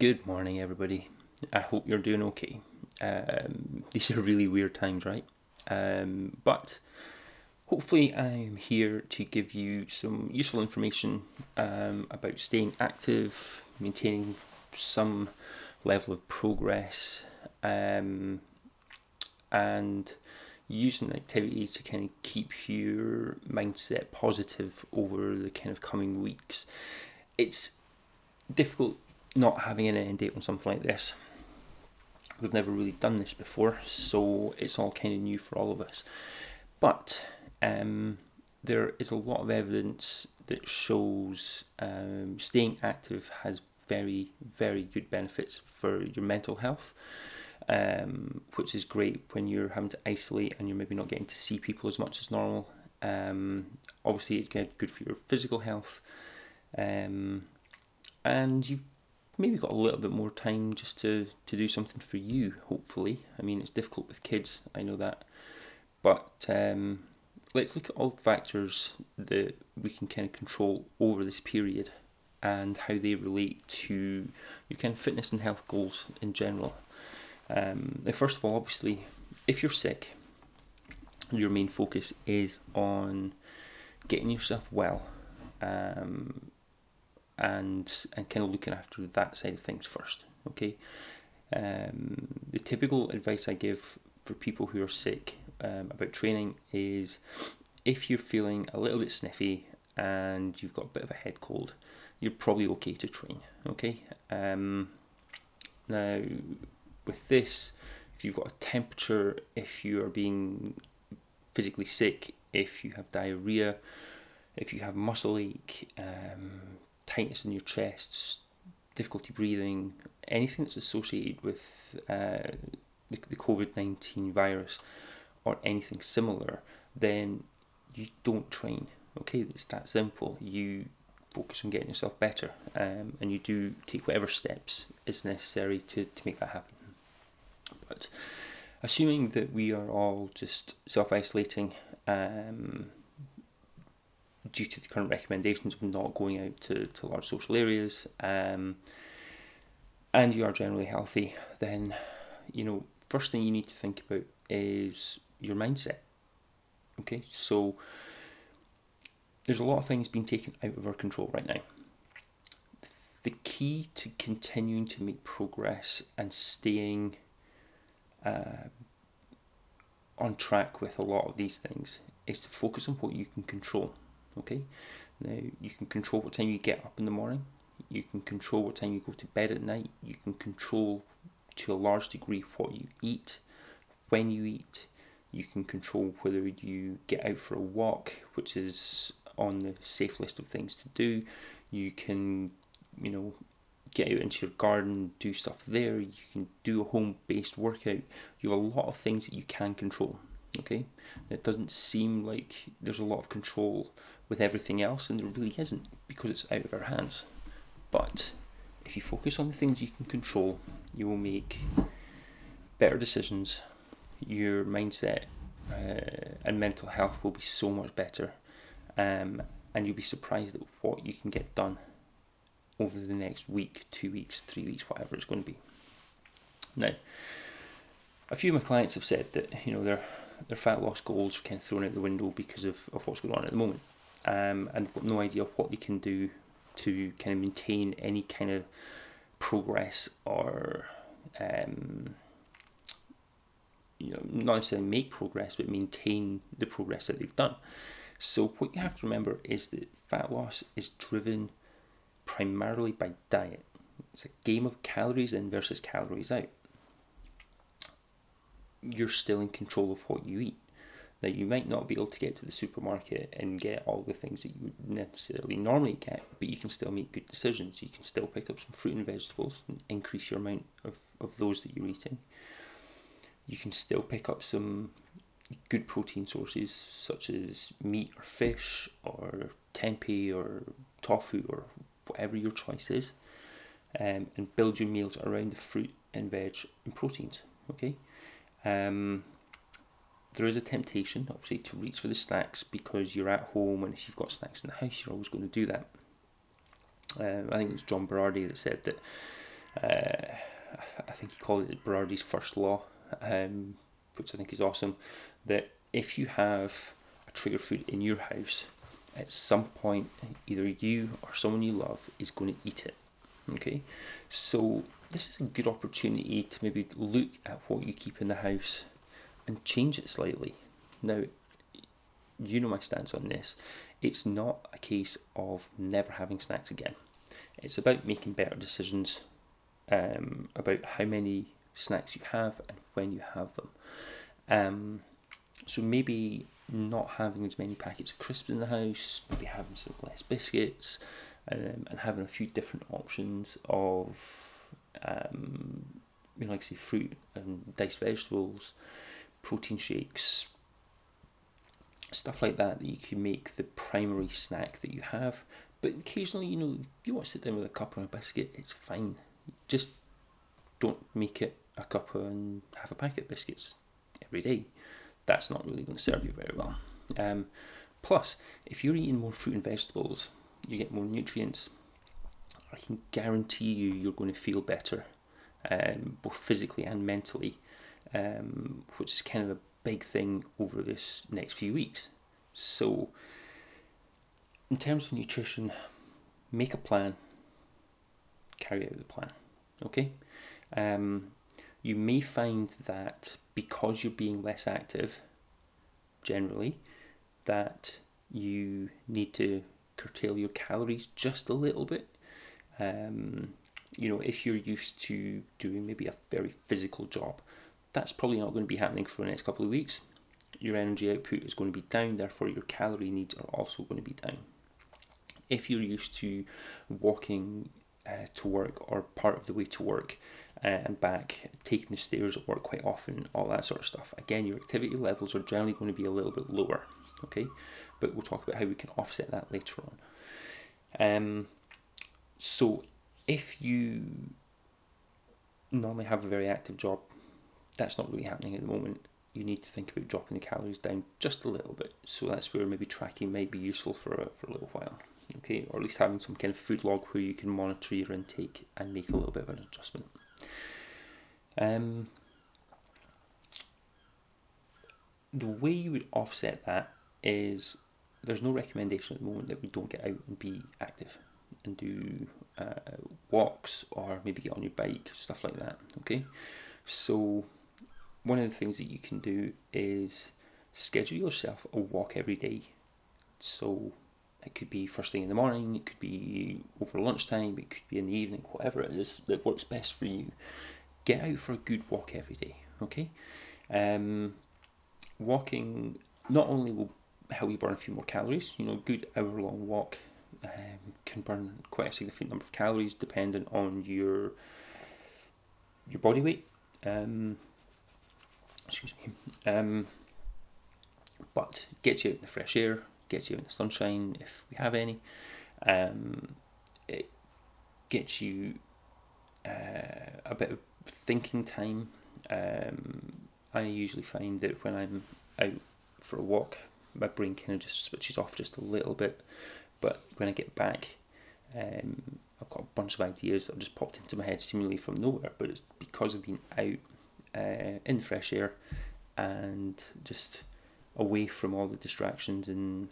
Good morning, everybody. I hope you're doing okay. Um, these are really weird times, right? Um, but hopefully, I'm here to give you some useful information um, about staying active, maintaining some level of progress, um, and using activities to kind of keep your mindset positive over the kind of coming weeks. It's difficult not having an end date on something like this. We've never really done this before, so it's all kind of new for all of us. But um, there is a lot of evidence that shows um, staying active has very, very good benefits for your mental health, um, which is great when you're having to isolate and you're maybe not getting to see people as much as normal. Um, obviously, it's good for your physical health, um, and you've maybe got a little bit more time just to, to do something for you, hopefully. I mean, it's difficult with kids, I know that. But um, let's look at all the factors that we can kind of control over this period and how they relate to your kind of fitness and health goals in general. Um, first of all, obviously, if you're sick, your main focus is on getting yourself well. Um, and and kind of looking after that side of things first. Okay, um, the typical advice I give for people who are sick um, about training is if you're feeling a little bit sniffy and you've got a bit of a head cold, you're probably okay to train. Okay, um, now with this, if you've got a temperature, if you are being physically sick, if you have diarrhea, if you have muscle ache, um, tightness in your chest, difficulty breathing, anything that's associated with uh, the, the COVID 19 virus or anything similar, then you don't train. Okay, it's that simple. You focus on getting yourself better um, and you do take whatever steps is necessary to, to make that happen. But assuming that we are all just self isolating, um, due to the current recommendations of not going out to, to large social areas, um, and you are generally healthy, then you know first thing you need to think about is your mindset. Okay, so there's a lot of things being taken out of our control right now. The key to continuing to make progress and staying uh, on track with a lot of these things is to focus on what you can control. Okay, now you can control what time you get up in the morning, you can control what time you go to bed at night, you can control to a large degree what you eat, when you eat, you can control whether you get out for a walk, which is on the safe list of things to do. You can, you know, get out into your garden, do stuff there. You can do a home based workout. You have a lot of things that you can control. Okay, it doesn't seem like there's a lot of control with everything else, and there really isn't because it's out of our hands. But if you focus on the things you can control, you will make better decisions. Your mindset uh, and mental health will be so much better, um, and you'll be surprised at what you can get done over the next week, two weeks, three weeks, whatever it's going to be. Now, a few of my clients have said that you know their their fat loss goals are kind of thrown out the window because of, of what's going on at the moment um, and got no idea what they can do to kind of maintain any kind of progress or um, you know not necessarily make progress but maintain the progress that they've done. So what you have to remember is that fat loss is driven primarily by diet. It's a game of calories in versus calories out. You're still in control of what you eat now, you might not be able to get to the supermarket and get all the things that you would necessarily normally get, but you can still make good decisions. You can still pick up some fruit and vegetables and increase your amount of, of those that you're eating. You can still pick up some good protein sources such as meat or fish or tempeh or tofu or whatever your choice is um, and build your meals around the fruit and veg and proteins. Okay. Um, there is a temptation, obviously, to reach for the snacks because you're at home, and if you've got snacks in the house, you're always going to do that. Um, I think it's John Berardi that said that Uh, I think he called it Berardi's first law, um, which I think is awesome. That if you have a trigger food in your house, at some point, either you or someone you love is going to eat it. Okay, so this is a good opportunity to maybe look at what you keep in the house and change it slightly. Now, you know my stance on this. It's not a case of never having snacks again. It's about making better decisions um, about how many snacks you have and when you have them. Um, so maybe not having as many packets of crisps in the house, maybe having some less biscuits, um, and having a few different options of, um, you know, like say fruit and diced vegetables, protein shakes, stuff like that that you can make the primary snack that you have. But occasionally, you know, you want to sit down with a cup and a biscuit, it's fine. Just don't make it a cup and half a packet of biscuits every day. That's not really going to serve you very well. Um, plus, if you're eating more fruit and vegetables, you get more nutrients. I can guarantee you, you're going to feel better, um, both physically and mentally, um, which is kind of a big thing over this next few weeks. So, in terms of nutrition, make a plan, carry out the plan. Okay, um, you may find that because you're being less active, generally, that you need to curtail your calories just a little bit. Um, you know, if you're used to doing maybe a very physical job, that's probably not going to be happening for the next couple of weeks. Your energy output is going to be down, therefore, your calorie needs are also going to be down. If you're used to walking uh, to work or part of the way to work uh, and back, taking the stairs at work quite often, all that sort of stuff, again, your activity levels are generally going to be a little bit lower. Okay, but we'll talk about how we can offset that later on. Um, so if you normally have a very active job, that's not really happening at the moment. You need to think about dropping the calories down just a little bit. So that's where maybe tracking might be useful for a, for a little while. Okay, or at least having some kind of food log where you can monitor your intake and make a little bit of an adjustment. Um, the way you would offset that is there's no recommendation at the moment that we don't get out and be active and do uh, walks or maybe get on your bike, stuff like that. Okay, so one of the things that you can do is schedule yourself a walk every day. So it could be first thing in the morning, it could be over lunchtime, it could be in the evening, whatever it is that works best for you. Get out for a good walk every day, okay? Um, walking not only will help you burn a few more calories, you know, a good hour long walk um, can burn quite a significant number of calories depending on your your body weight. Um, excuse me. Um, but gets you out in the fresh air, gets you in the sunshine if we have any. Um, it gets you uh, a bit of thinking time. Um, I usually find that when I'm out for a walk, my brain kind of just switches off just a little bit. But when I get back, um, I've got a bunch of ideas that have just popped into my head seemingly from nowhere. But it's because I've been out uh, in the fresh air and just away from all the distractions and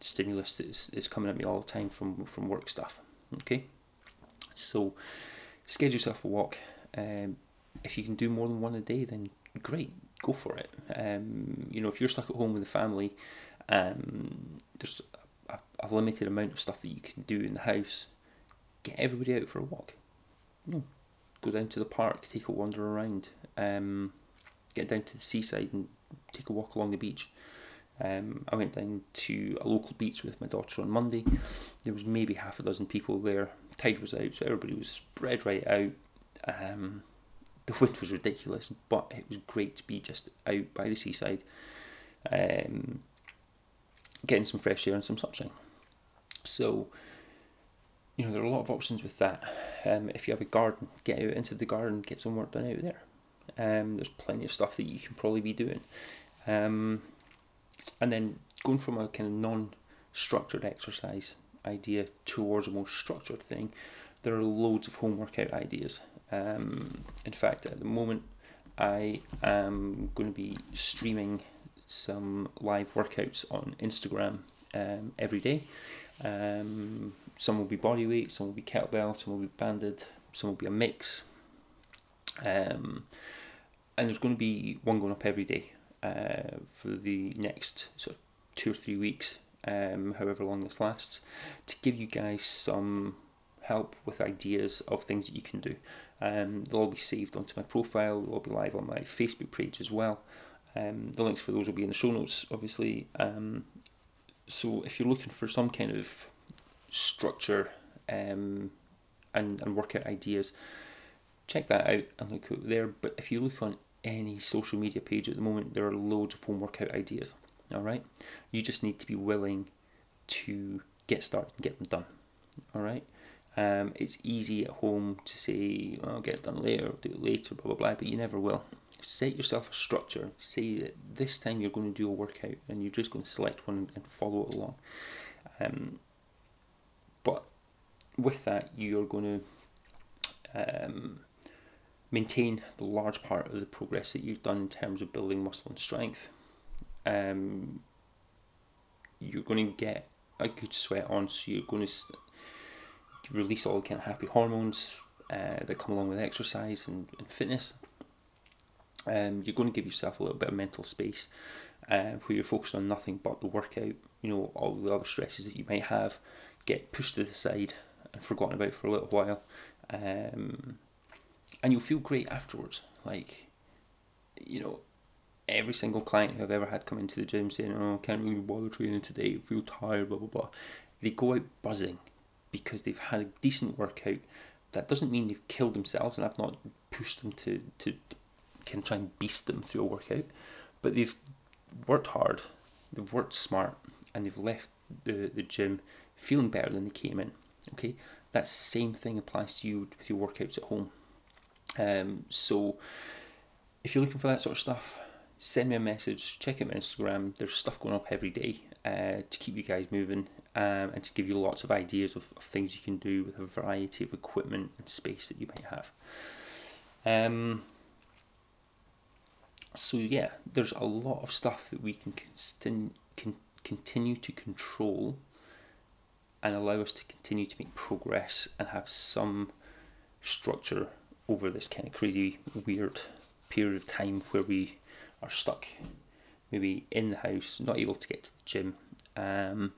stimulus that's, that's coming at me all the time from, from work stuff. Okay, so schedule yourself a walk. Um, if you can do more than one a day, then great, go for it. Um, you know, if you're stuck at home with the family, um, there's a, a, limited amount of stuff that you can do in the house. Get everybody out for a walk. You know, go down to the park, take a wander around. Um, get down to the seaside and take a walk along the beach. Um, I went down to a local beach with my daughter on Monday. There was maybe half a dozen people there. Tide was out, so everybody was spread right out. Um, the wind was ridiculous, but it was great to be just out by the seaside, um, getting some fresh air and some sunshine. So, you know, there are a lot of options with that. Um, if you have a garden, get out into the garden, get some work done out there. Um, there's plenty of stuff that you can probably be doing. Um, and then going from a kind of non structured exercise idea towards a more structured thing, there are loads of home workout ideas. Um, in fact, at the moment, I am going to be streaming some live workouts on Instagram um, every day. Um, some will be body weight, some will be kettlebell, some will be banded, some will be a mix. Um, and there's going to be one going up every day uh, for the next sort of two or three weeks, um, however long this lasts, to give you guys some help with ideas of things that you can do. Um, they'll all be saved onto my profile, they'll all be live on my Facebook page as well. Um, the links for those will be in the show notes, obviously. Um, so if you're looking for some kind of structure um, and, and workout ideas, check that out and look there. But if you look on any social media page at the moment, there are loads of home workout ideas. All right, you just need to be willing to get started and get them done. All right. Um, it's easy at home to say, oh, I'll get it done later, I'll do it later, blah, blah, blah, but you never will. Set yourself a structure. Say that this time you're going to do a workout and you're just going to select one and follow it along. Um, but with that, you're going to um, maintain the large part of the progress that you've done in terms of building muscle and strength. Um, you're going to get a good sweat on, so you're going to st- release all the kind of happy hormones uh, that come along with exercise and, and fitness. Um, you're going to give yourself a little bit of mental space uh, where you're focused on nothing but the workout. You know, all the other stresses that you might have get pushed to the side and forgotten about for a little while. Um, and you'll feel great afterwards. Like, you know, every single client who I've ever had come into the gym saying, "Oh, I can't really bother training today. I feel tired." Blah blah blah. They go out buzzing because they've had a decent workout. That doesn't mean they've killed themselves, and I've not pushed them to to, to can try and beast them through a workout, but they've worked hard, they've worked smart, and they've left the, the gym feeling better than they came in. Okay, that same thing applies to you with your workouts at home. Um, so if you're looking for that sort of stuff, send me a message, check out my Instagram. There's stuff going up every day uh, to keep you guys moving um, and to give you lots of ideas of, of, things you can do with a variety of equipment and space that you might have. Um, so yeah, there's a lot of stuff that we can, constin- can continue to control and allow us to continue to make progress and have some structure over this kind of crazy, weird period of time where we are stuck, maybe in the house, not able to get to the gym, um,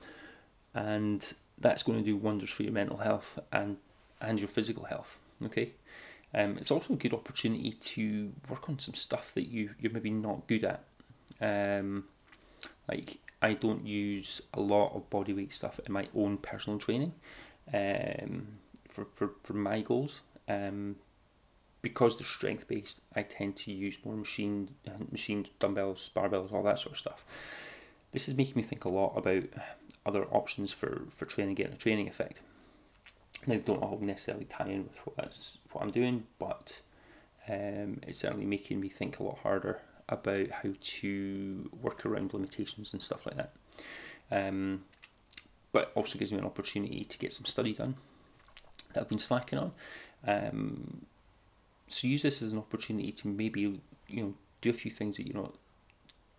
and that's going to do wonders for your mental health and and your physical health. Okay, um, it's also a good opportunity to work on some stuff that you you're maybe not good at. Um, like I don't use a lot of bodyweight stuff in my own personal training, um, for for for my goals. Um, because they're strength based, I tend to use more machine machines, dumbbells, barbells, all that sort of stuff. This is making me think a lot about other options for for training, getting a training effect. They don't all necessarily tie in with what that's what I'm doing, but um, it's certainly making me think a lot harder about how to work around limitations and stuff like that. Um, but also gives me an opportunity to get some study done that I've been slacking on. Um, so use this as an opportunity to maybe you know do a few things that you're not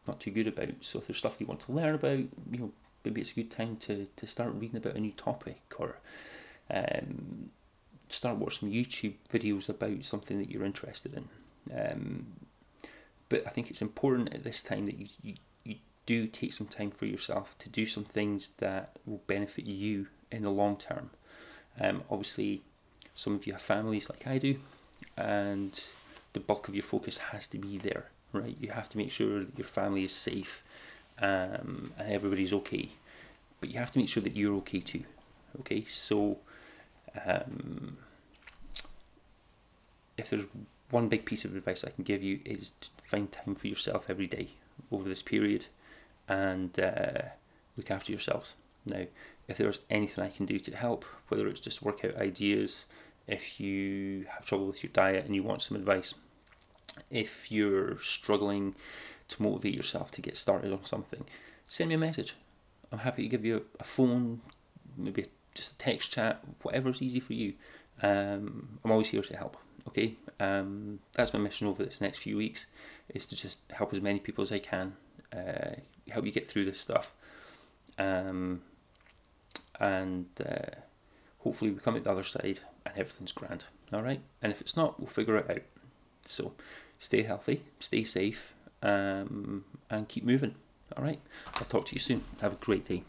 not too good about. So if there's stuff you want to learn about, you know, maybe it's a good time to, to start reading about a new topic or um, start watching YouTube videos about something that you're interested in. Um, but I think it's important at this time that you, you, you do take some time for yourself to do some things that will benefit you in the long term. Um, obviously, some of you have families like I do, and the bulk of your focus has to be there, right? You have to make sure that your family is safe um, and everybody's okay, but you have to make sure that you're okay too. Okay, so um, if there's one big piece of advice I can give you is to find time for yourself every day over this period and uh, look after yourselves. Now, if there's anything I can do to help, whether it's just workout ideas, if you have trouble with your diet and you want some advice, if you're struggling to motivate yourself to get started on something, send me a message. I'm happy to give you a phone, maybe just a text chat, whatever's easy for you. Um, I'm always here to help. Okay, um, that's my mission over this next few weeks, is to just help as many people as I can, uh, help you get through this stuff, um, and uh, hopefully we come at the other side everything's grand. All right, and if it's not, we'll figure it out. So, stay healthy, stay safe, um, and keep moving. All right, I'll talk to you soon. Have a great day.